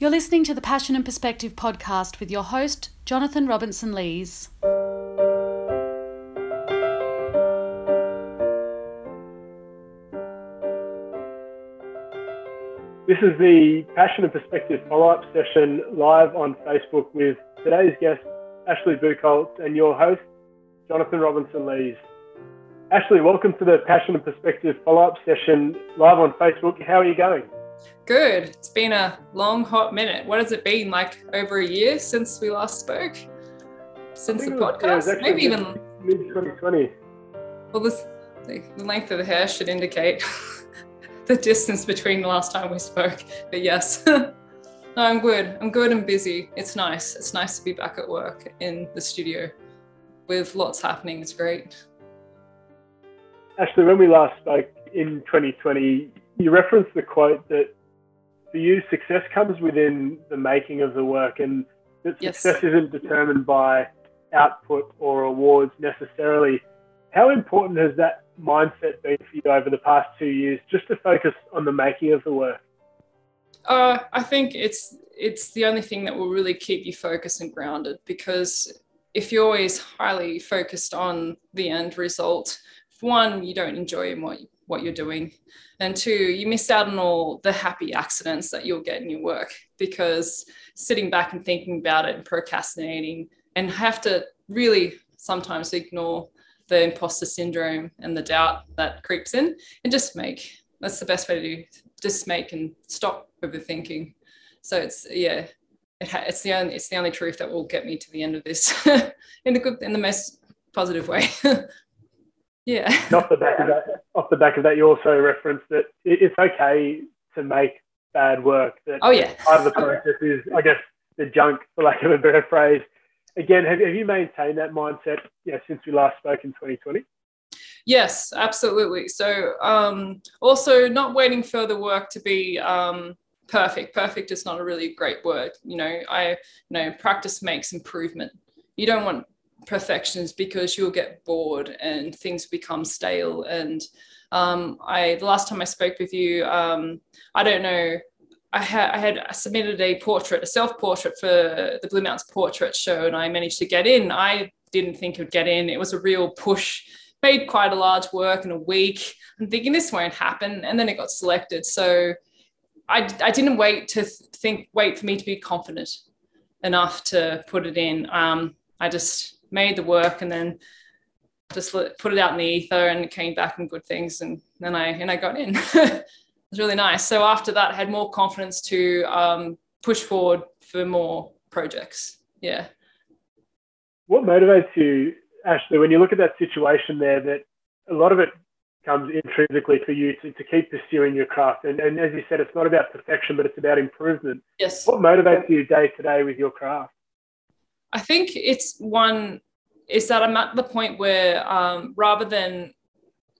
You're listening to the Passion and Perspective podcast with your host, Jonathan Robinson Lees. This is the Passion and Perspective follow up session live on Facebook with today's guest, Ashlee Bucholtz, and your host, Jonathan Robinson Lees. Ashlee, welcome to the Passion and Perspective follow up session live on Facebook. How are you going? Good. It's been a long, hot minute. What has it been like over a year since we last spoke? Since the podcast? yeah, Maybe even mid 2020. Well, this the length of the hair should indicate the distance between the last time we spoke. But yes, no, I'm good. I'm good and busy. It's nice. It's nice to be back at work in the studio with lots happening. It's great. Ashlee, when we last spoke in 2020, you referenced the quote that for you, success comes within the making of the work, and that Yes. success isn't determined by output or awards necessarily. How important has that mindset been for you over the past two years, just to focus on the making of the work? Uh, I think it's it's the only thing that will really keep you focused and grounded because if you're always highly focused on the end result, one, you don't enjoy what what you're doing, and two, you miss out on all the happy accidents that you'll get in your work because sitting back and thinking about it and procrastinating and have to really sometimes ignore the imposter syndrome and the doubt that creeps in and just make that's the best way to do just make and stop overthinking. So it's yeah it ha- it's the only it's the only truth that will get me to the end of this in the good in the most positive way yeah off the back of that, off the back of that, you also referenced that it's okay to make bad work. That oh yeah part of the process is, I guess, the junk, for lack of a better phrase. Again, have, have you maintained that mindset know, since we last spoke in 2020? Yes, absolutely. So, um, also not waiting for the work to be um, perfect. Perfect is not a really great word. You know, I you know practice makes improvement. You don't want perfections because you'll get bored and things become stale. And um, I the last time I spoke with you, um, I don't know. I had I had submitted a portrait, a self portrait for the Blue Mountains Portrait Show, and I managed to get in. I didn't think it would get in. It was a real push made quite a large work in a week. I'm thinking this won't happen, and then it got selected. So I, I didn't wait to think wait for me to be confident enough to put it in. Um, I just made the work and then just put it out in the ether, and it came back in good things, and then I and I got in. it was really nice. So after that, I had more confidence to um, push forward for more projects. Yeah. What motivates you, Ashlee, when you look at that situation there, that a lot of it comes intrinsically for you to, to keep pursuing your craft? And, and as you said, it's not about perfection, but it's about improvement. Yes. What motivates you day to day with your craft? I think it's one is that I'm at the point where um, rather than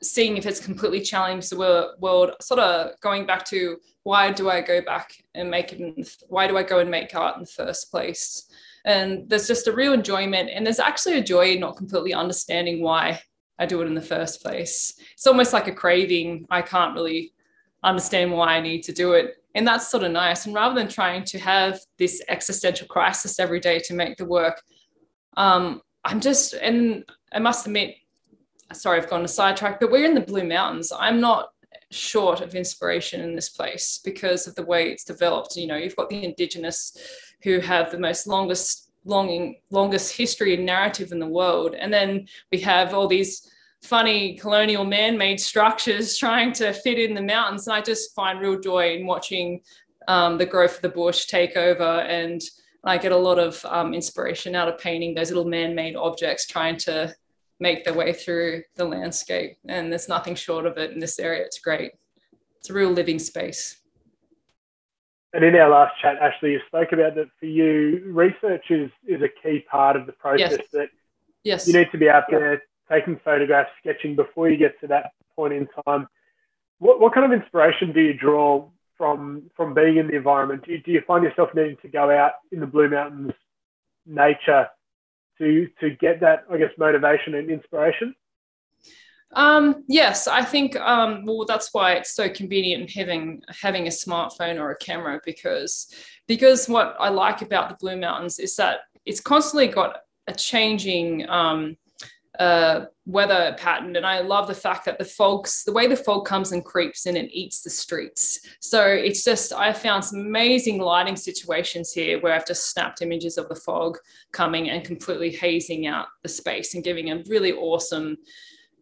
seeing if it's completely challenged the world, sort of going back to why do I go back and make it? Why do I go and make art in the first place? And there's just a real enjoyment, and there's actually a joy in not completely understanding why I do it in the first place. It's almost like a craving. I can't really understand why I need to do it. And that's sort of nice. And rather than trying to have this existential crisis every day to make the work, um, I'm just, and I must admit, sorry, I've gone to sidetrack, but we're in the Blue Mountains. I'm not short of inspiration in this place because of the way it's developed. You know, you've got the indigenous who have the most longest longing longest history and narrative in the world and then we have all these funny colonial man-made structures trying to fit in the mountains. And i just find real joy in watching um, the growth of the bush take over and i get a lot of um, inspiration out of painting those little man-made objects trying to make their way through the landscape. And there's nothing short of it in this area. It's great. It's a real living space. And in our last chat, Ashlee, you spoke about that for you, research is, is a key part of the process Yes. that yes. you need to be out there taking photographs, sketching before you get to that point in time. What, what kind of inspiration do you draw from from being in the environment? Do you, do you find yourself needing to go out in the Blue Mountains, nature, to to get that, I guess, motivation and inspiration? Um, yes, I think um, well that's why it's so convenient having having a smartphone or a camera because because what I like about the Blue Mountains is that it's constantly got a changing um, uh, weather pattern. And I love the fact that the fogs, the way the fog comes and creeps in and eats the streets. So it's just, I found some amazing lighting situations here where I've just snapped images of the fog coming and completely hazing out the space and giving a really awesome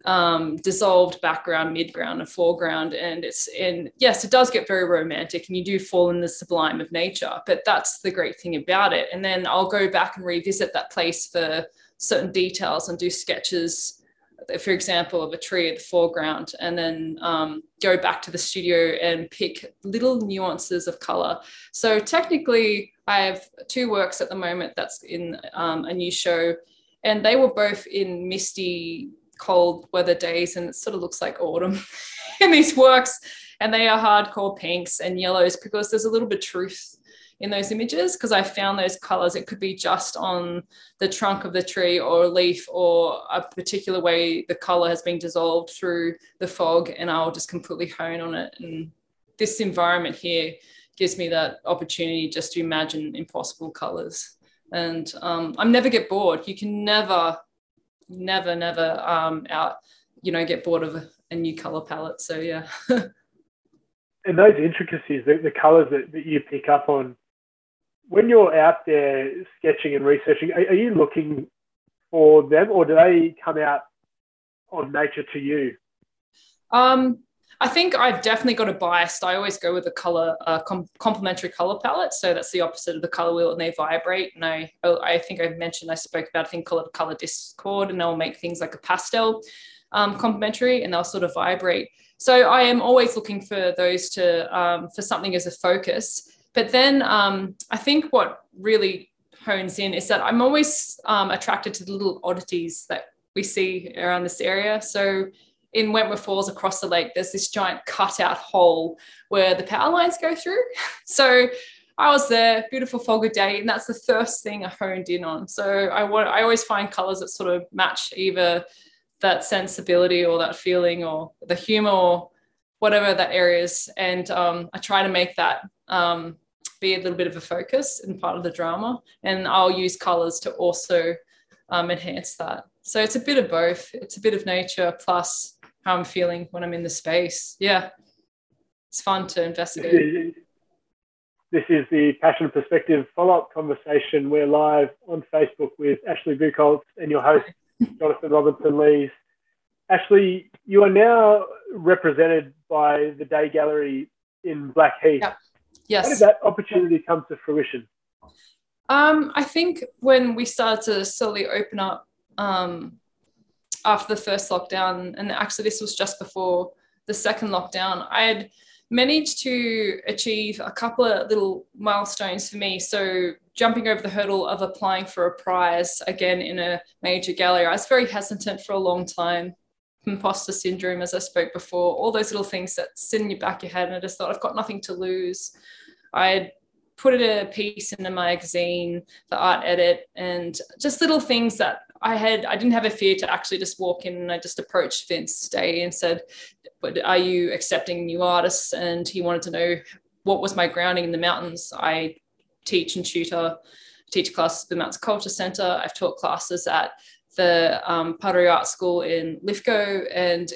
um, dissolved background, midground, and foreground. And it's and yes, it does get very romantic, and you do fall in the sublime of nature. But that's the great thing about it. And then I'll go back and revisit that place for certain details and do sketches, for example, of a tree at the foreground, and then um, go back to the studio and pick little nuances of color. So technically, I have two works at the moment that's in um, a new show, and they were both in misty, cold weather days, and it sort of looks like autumn in these works. And they are hardcore pinks and yellows because there's a little bit of truth in those images because I found those colors. It could be just on the trunk of the tree or a leaf or a particular way the color has been dissolved through the fog, and I'll just completely hone on it. And this environment here gives me that opportunity just to imagine impossible colors. And um, I never get bored. You can never, never, never um, out, you know, get bored of a, a new color palette. So yeah. and those intricacies, the, the colors that, that you pick up on, when you're out there sketching and researching, are, are, you looking for them or do they come out on nature to you? Um, I think I've definitely got a bias. I always go with a color, uh, com- complementary color palette. So that's the opposite of the color wheel, and they vibrate. And I, oh, I think I've mentioned I spoke about a thing called color discord, and they'll make things like a pastel um, complementary, and they'll sort of vibrate. So I am always looking for those to um, for something as a focus. But then um, I think what really hones in is that I'm always um, attracted to the little oddities that we see around this area. So in Wentworth Falls across the lake, there's this giant cutout hole where the power lines go through. So I was there, beautiful foggy day, and that's the first thing I honed in on. So I want, I always find colors that sort of match either that sensibility or that feeling or the humor or whatever that area is. And um, I try to make that um, be a little bit of a focus and part of the drama. And I'll use colors to also um, enhance that. So it's a bit of both. It's a bit of nature plus how I'm feeling when I'm in the space. Yeah, it's fun to investigate. This is the Passion Perspective follow up conversation. We're live on Facebook with Ashlee Bucholtz and your host, Jonathan Robinson Lees. Ashlee, you are now represented by the Day Gallery in Blackheath. Yep. Yes. How did that opportunity come to fruition? Um, I think when we started to slowly open up um, after the first lockdown, and actually this was just before the second lockdown, I had managed to achieve a couple of little milestones for me. So jumping over the hurdle of applying for a prize again in a major gallery, I was very hesitant for a long time imposter syndrome, as I spoke before, all those little things that sit in your back of your head. And I just thought, I've got nothing to lose. I put a piece in a magazine, the art edit, and just little things that I had, I didn't have a fear to actually just walk in and I just approached Vince Day and said, but are you accepting new artists? And he wanted to know what was my grounding in the mountains. I teach and tutor, teach classes at the Mountains Culture Centre. I've taught classes at the um, Pottery Art School in Lithgow, and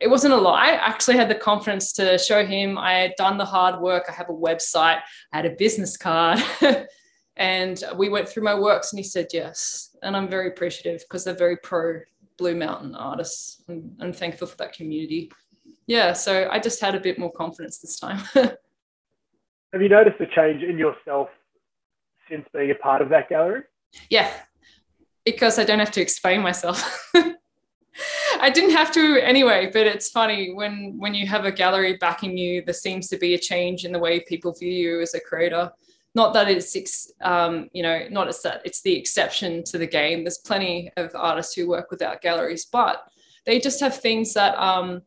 it wasn't a lie. I actually had the confidence to show him I had done the hard work. I have a website, I had a business card, and we went through my works, and he said yes. And I'm very appreciative because they're very pro Blue Mountain artists, and I'm thankful for that community. Yeah, so I just had a bit more confidence this time. have you noticed a change in yourself since being a part of that gallery? Yeah, because I don't have to explain myself. I didn't have to anyway, but it's funny when when you have a gallery backing you, there seems to be a change in the way people view you as a creator. Not that it's um, you know, not as that it's the exception to the game. There's plenty of artists who work without galleries, but they just have things that um,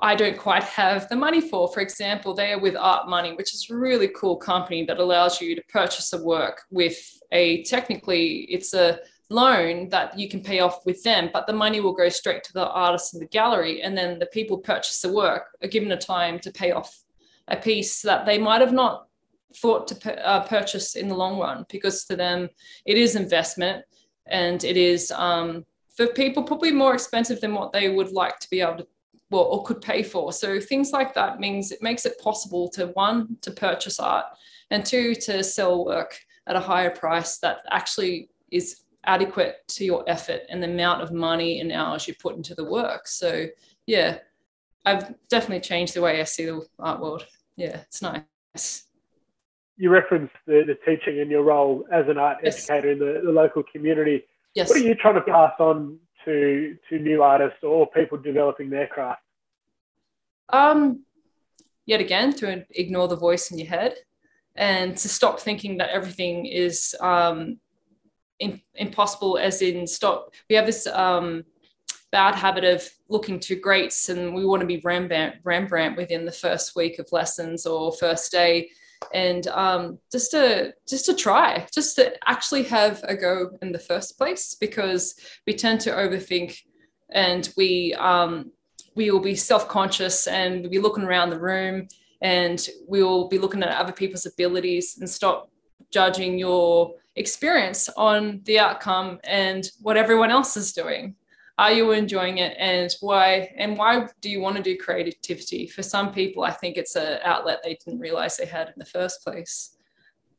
I don't quite have the money for. For example, they are with Art Money, which is a really cool company that allows you to purchase a work with a technically it's a loan that you can pay off with them, but the money will go straight to the artist in the gallery. And then the people purchase the work are given a time to pay off a piece that they might have not thought to uh, purchase in the long run because to them it is investment and it is um, for people probably more expensive than what they would like to be able to well or could pay for so things like that means it makes it possible to one to purchase art and two to sell work at a higher price that actually is adequate to your effort and the amount of money and hours you put into the work so yeah i've definitely changed the way i see the art world yeah it's nice you referenced the, the teaching and your role as an art yes. educator in the, the local community. Yes. What are you trying to pass on to to new artists or people developing their craft? Um, yet again, to ignore the voice in your head and to stop thinking that everything is um, in, impossible, as in stop. We have this um, bad habit of looking to greats and we want to be Rembrandt, Rembrandt within the first week of lessons or first day and um, just to just to try just to actually have a go in the first place because we tend to overthink and we um, we will be self-conscious and we'll be looking around the room and we will be looking at other people's abilities and stop judging your experience on the outcome and what everyone else is doing. Are you enjoying it? And why and why do you want to do creativity? For some people i think it's an outlet they didn't realize they had in the first place.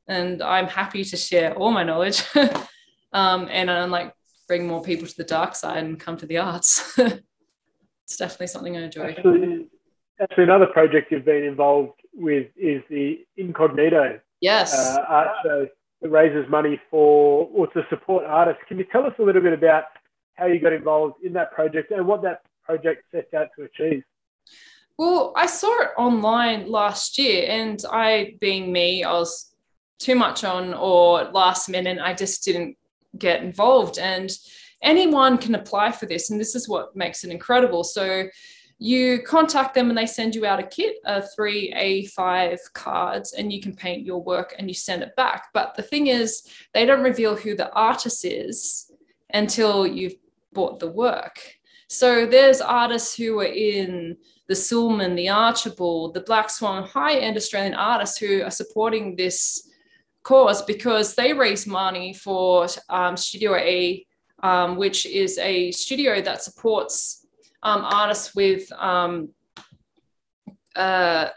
And i'm happy to share all my knowledge um, and i'm like bring more people to the dark side and come to the arts. It's definitely something i enjoy. Actually, actually another project you've been involved with is the incognito yes. uh, art show that raises money for or to support artists can you tell us a little bit about how you got involved in that project and what that project set out to achieve. Well, I saw it online last year, and I, being me, I was too much on or last minute, I just didn't get involved. And anyone can apply for this, and this is what makes it incredible. So you contact them and they send you out a kit of three A5 cards and you can paint your work and you send it back. But the thing is, they don't reveal who the artist is until you've bought the work. So there's artists who are in the Sulman, the Archibald, the Black Swan, high-end Australian artists who are supporting this cause because they raise money for um, Studio A, um, which is a studio that supports um, artists with um, uh,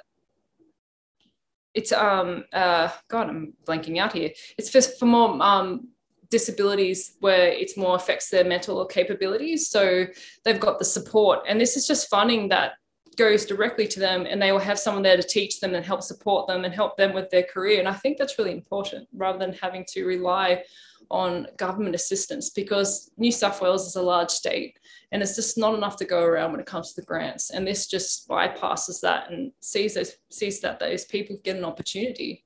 it's um uh god i'm blanking out here it's for, for more um disabilities where it's more affects their mental capabilities. So they've got the support. And this is just funding that goes directly to them and they will have someone there to teach them and help support them and help them with their career. And I think that's really important rather than having to rely on government assistance because New South Wales is a large state and it's just not enough to go around when it comes to the grants. And this just bypasses that and sees those sees that those people get an opportunity.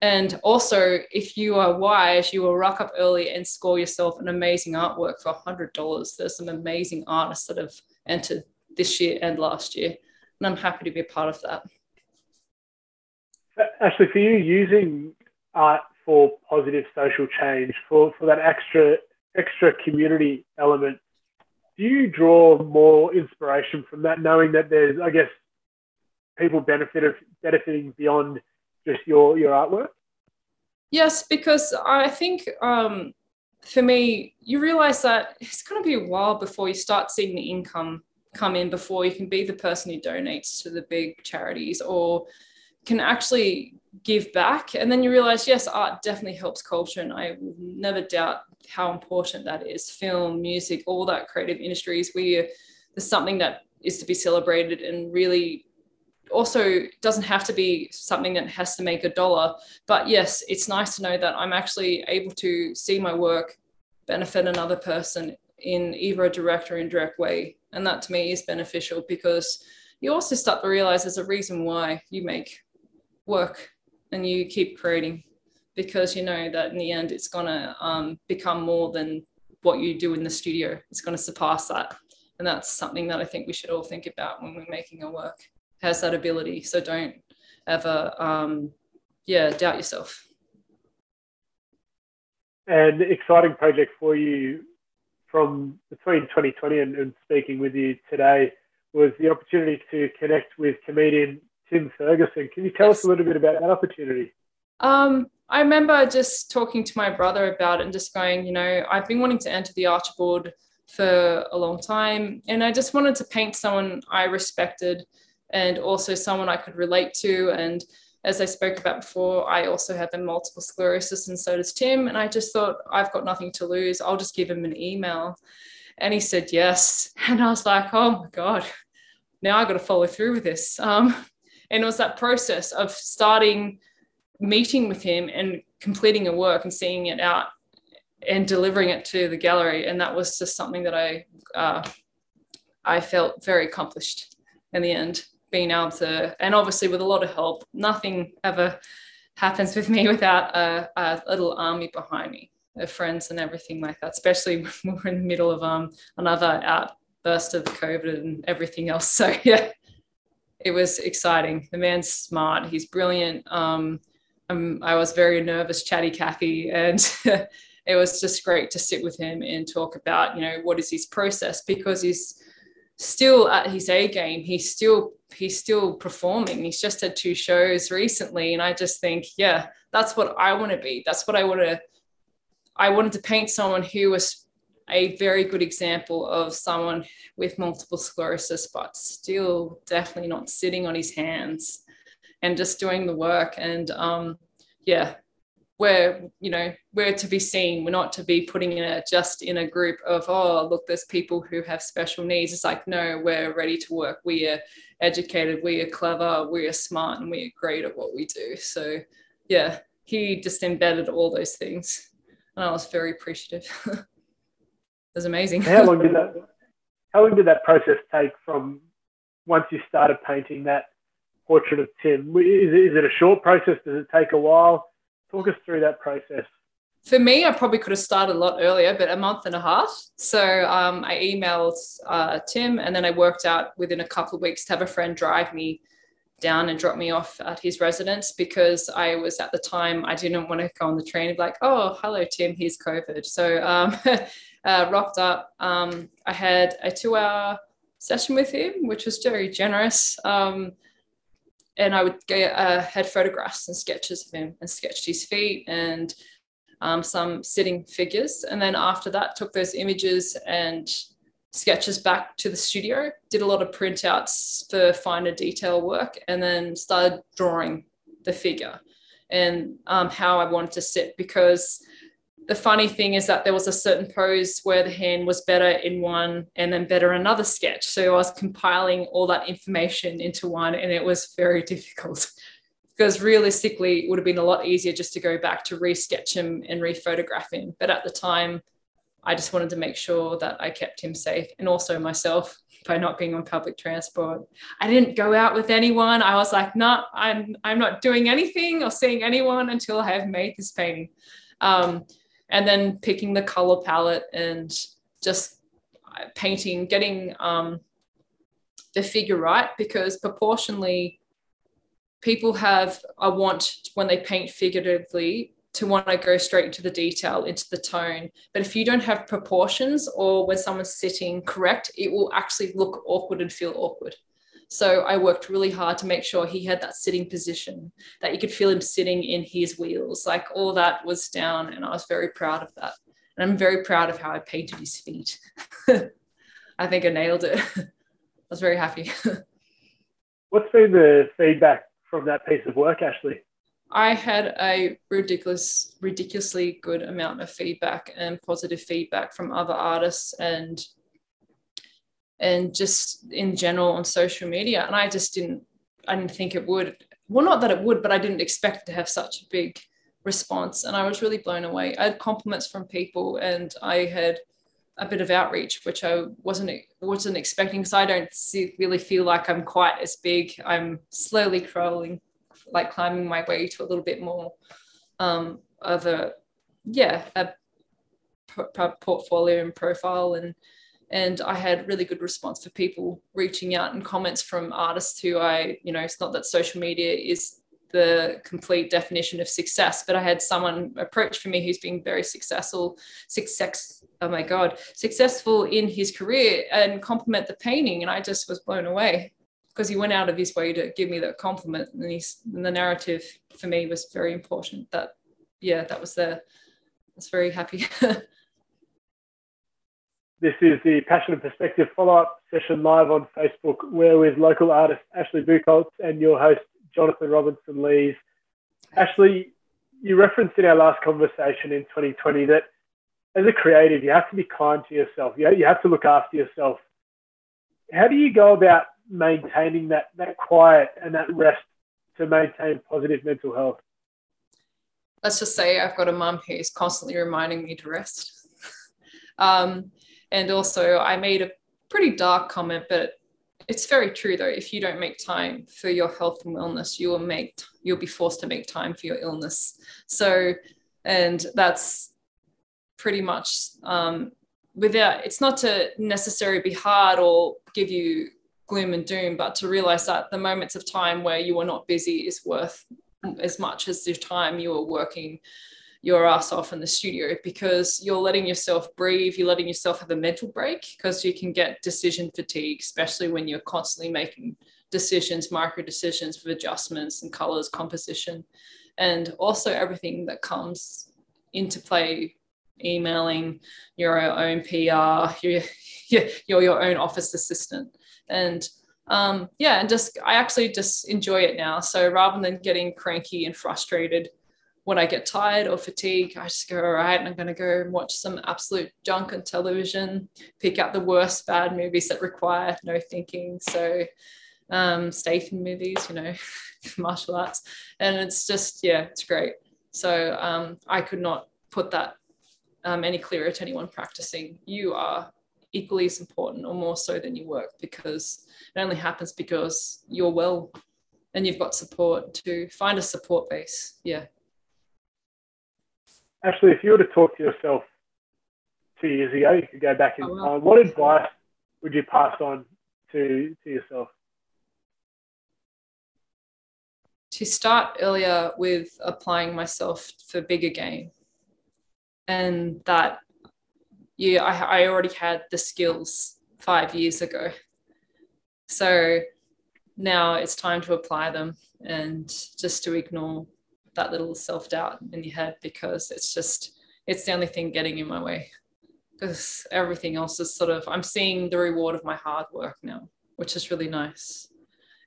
And also, if you are wise, you will rock up early and score yourself an amazing artwork for $100. There's some amazing artists that have entered this year and last year. And I'm happy to be a part of that. Ashlee, for you, using art for positive social change, for, for that extra extra community element, do you draw more inspiration from that, knowing that there's, I guess, people benefit of, benefiting beyond just your your artwork? Yes, because I think um, for me, you realize that it's going to be a while before you start seeing the income come in before you can be the person who donates to the big charities or can actually give back. And then you realize, yes, art definitely helps culture. And I will never doubt how important that is. Film, music, all that creative industries, we there's something that is to be celebrated and really also doesn't have to be something that has to make a dollar. But yes, it's nice to know that I'm actually able to see my work benefit another person in either a direct or indirect way. And that to me is beneficial because you also start to realize there's a reason why you make work and you keep creating because you know that in the end it's going to um, become more than what you do in the studio. It's going to surpass that. And that's something that I think we should all think about when we're making our work has that ability. So don't ever, um, yeah, doubt yourself. an exciting project for you from between 2020 and, and speaking with you today was the opportunity to connect with comedian Tim Ferguson. Can you tell yes. us a little bit about that opportunity? Um, I remember just talking to my brother about it and just going, you know, I've been wanting to enter the Archibald for a long time, and I just wanted to paint someone I respected and also someone I could relate to. And as I spoke about before, I also have a multiple sclerosis, and so does Tim. And I just thought, I've got nothing to lose. I'll just give him an email. And he said yes. And I was like, oh my God, now I've got to follow through with this. Um, and it was that process of starting meeting with him and completing a work and seeing it out and delivering it to the gallery. And that was just something that I uh, I felt very accomplished in the end, being able to, and obviously with a lot of help, nothing ever happens with me without a, a little army behind me of friends and everything like that, especially when we're in the middle of um, another outburst of COVID and everything else. So yeah, it was exciting. The man's smart. He's brilliant. Um, um, I was very nervous, chatty Cathy, and it was just great to sit with him and talk about, you know, what is his process because he's still at his A game. He's still he's still performing. He's just had two shows recently, and I just think, yeah, that's what I want to be. That's what I want to. I wanted to paint someone who was a very good example of someone with multiple sclerosis, but still definitely not sitting on his hands and just doing the work. And um, yeah, we're you know we're to be seen. We're not to be putting in just in a group of oh look, there's people who have special needs. It's like no, we're ready to work. We are educated. We are clever. We are smart, and we are great at what we do. So yeah, he just embedded all those things, and I was very appreciative. it was amazing. how long did that? How long did that process take from once you started painting that portrait of Tim? Is it, is it a short process? Does it take a while? Talk us through that process. For me, I probably could have started a lot earlier, but a month and a half. So um, I emailed uh, Tim, and then I worked out within a couple of weeks to have a friend drive me down and drop me off at his residence because I was at the time I didn't want to go on the train and be like, oh, hello Tim, here's COVID. So um, uh, rocked up. Um, I had a two-hour session with him, which was very generous. Um, and I would get uh, had photographs and sketches of him and sketched his feet and um, some sitting figures. And then after that, took those images and sketches back to the studio, did a lot of printouts for finer detail work, and then started drawing the figure and um, how I wanted to sit because the funny thing is that there was a certain pose where the hand was better in one and then better another sketch. So I was compiling all that information into one and it was very difficult because realistically it would have been a lot easier just to go back to re-sketch him and re-photograph him. But at the time, I just wanted to make sure that I kept him safe and also myself by not being on public transport. I didn't go out with anyone. I was like, no, I'm I'm not doing anything or seeing anyone until I have made this painting. Um, and then picking the color palette and just painting, getting um, the figure right because proportionally, people have a want when they paint figuratively to want to go straight into the detail, into the tone. But if you don't have proportions or when someone's sitting correct, it will actually look awkward and feel awkward. So I worked really hard to make sure he had that sitting position, that you could feel him sitting in his wheels. Like all that was down, and I was very proud of that. And I'm very proud of how I painted his feet. I think I nailed it. I was very happy. What's been the feedback from that piece of work, Ashlee? I had a ridiculous, ridiculously good amount of feedback and positive feedback from other artists and and just in general on social media. And I just didn't, I didn't think it would. Well, not that it would, but I didn't expect to have such a big response. And I was really blown away. I had compliments from people and I had a bit of outreach, which I wasn't wasn't expecting because I don't see, really feel like I'm quite as big. I'm slowly crawling, like climbing my way to a little bit more um, of a yeah a portfolio and profile and and I had really good response for people reaching out and comments from artists who I, you know, it's not that social media is the complete definition of success, but I had someone approach for me who's been very successful, success, oh my God, successful in his career and compliment the painting. And I just was blown away because he went out of his way to give me that compliment. And, he's, and the narrative for me was very important that, yeah, that was there. I was very happy. This is the Passion and Perspective follow up session live on Facebook. We're with local artist Ashlee Bucholtz and your host, Jonathan Robinson Lees. Ashlee, you referenced in our last conversation in 2020 that as a creative, you have to be kind to yourself. You have to look after yourself. How do you go about maintaining that, that quiet and that rest to maintain positive mental health? Let's just say I've got a mum who's constantly reminding me to rest. um, and also, I made a pretty dark comment, but it's very true though. If you don't make time for your health and wellness, you will make you'll be forced to make time for your illness. So, and that's pretty much um, without. It's not to necessarily be hard or give you gloom and doom, but to realize that the moments of time where you are not busy is worth as much as the time you are working your ass off in the studio because you're letting yourself breathe, you're letting yourself have a mental break because you can get decision fatigue, especially when you're constantly making decisions, micro decisions with adjustments and colors, composition, and also everything that comes into play emailing your own PR, you're, you're your own office assistant. And um, yeah, and just I actually just enjoy it now. So rather than getting cranky and frustrated when I get tired or fatigued, I just go, all right, I'm going to go and watch some absolute junk on television, pick out the worst bad movies that require no thinking. So, um, Statham movies, you know, martial arts. And it's just, yeah, it's great. So um, I could not put that um, any clearer to anyone practicing. You are equally as important or more so than you work because it only happens because you're well and you've got support to find a support base. Yeah. Ashlee, if you were to talk to yourself two years ago, you could go back in oh, time. What advice would you pass on to to yourself? To start earlier with applying myself for bigger game, and that yeah, I, I already had the skills five years ago. So now it's time to apply them and just to ignore that little self doubt in your head because it's just it's the only thing getting in my way because everything else is sort of I'm seeing the reward of my hard work now, which is really nice.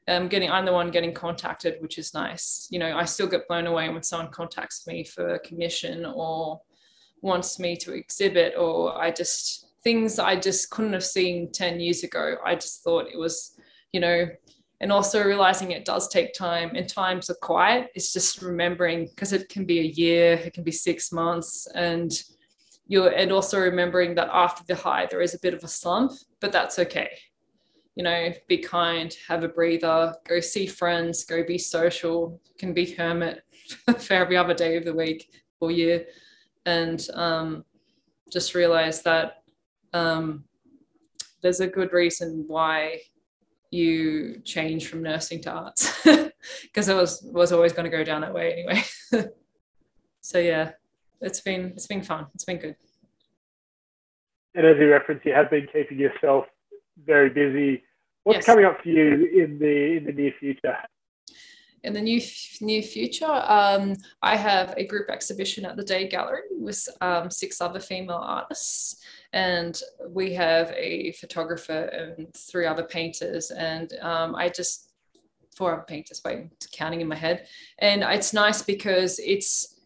I'm getting I'm the one getting contacted, which is nice. You know, I still get blown away when someone contacts me for a commission or wants me to exhibit or I just things I just couldn't have seen 10 years ago. I just thought it was, you know, and also realizing it does take time and times are quiet. It's just remembering because it can be a year it can be six months and you're and also remembering that after the high there is a bit of a slump but that's okay. You know be kind have a breather go see friends go be social. Can be hermit for every other day of the week or year. And um, just realize that um, there's a good reason why you change from nursing to arts? Because it was was always going to go down that way anyway. So yeah it's been it's been fun. It's been good. And as you referenced you have been keeping yourself very busy. What's yes. coming up for you in the in the near future? In the new near future, um, I have a group exhibition at the Day Gallery with um, six other female artists, and we have a photographer and three other painters. And um, I just four other painters, by counting in my head. And it's nice because it's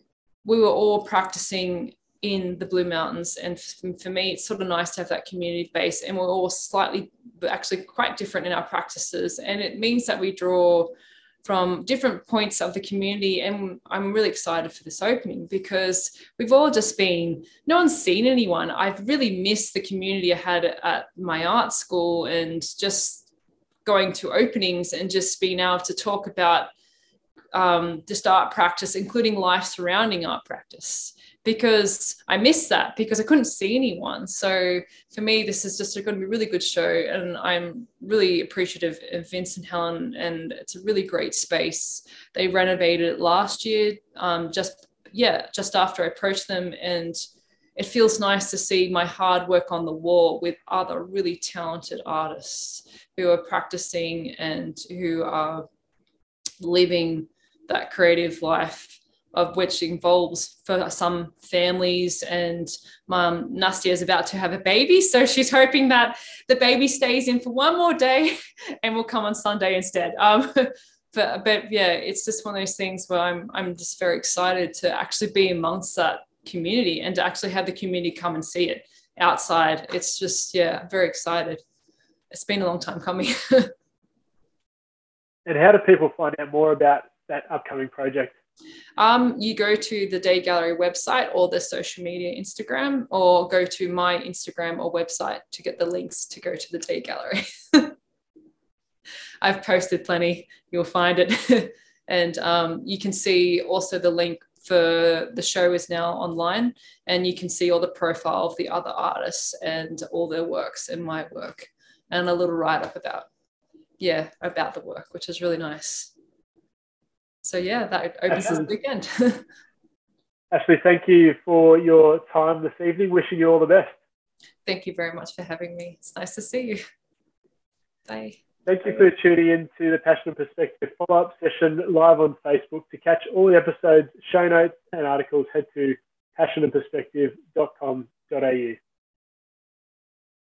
we were all practicing in the Blue Mountains, and for me, it's sort of nice to have that community base. And we're all slightly, actually, quite different in our practices, and it means that we draw from different points of the community. And I'm really excited for this opening because we've all just been, no one's seen anyone. I've really missed the community I had at my art school and just going to openings and just being able to talk about um, just art practice, including life surrounding art practice. Because I missed that because I couldn't see anyone. So for me, this is just going to be a really good show. And I'm really appreciative of Vince and Helen. And it's a really great space. They renovated it last year, um, just, yeah, just after I approached them. And it feels nice to see my hard work on the wall with other really talented artists who are practicing and who are living that creative life of which involves for some families and mom Nastia is about to have a baby so she's hoping that the baby stays in for one more day and will come on Sunday instead. Um, but, but yeah it's just one of those things where I'm I'm just very excited to actually be amongst that community and to actually have the community come and see it outside. It's just yeah very excited. It's been a long time coming. And how do people find out more about that upcoming project um, you go to the Day Gallery website or the social media Instagram, or go to my Instagram or website to get the links to go to the Day Gallery. I've posted plenty, you'll find it. and um, you can see also the link for the show is now online, and you can see all the profile of the other artists and all their works and my work, and a little write up about, yeah, about the work, which is really nice so yeah, that opens the weekend. Ashlee, thank you for your time this evening. Wishing you all the best. Thank you very much for having me. It's nice to see you. Bye. Thank you for tuning in to the Passion and Perspective follow up session live on Facebook. To catch all the episodes, show notes, and articles, head to passionandperspective.com.au.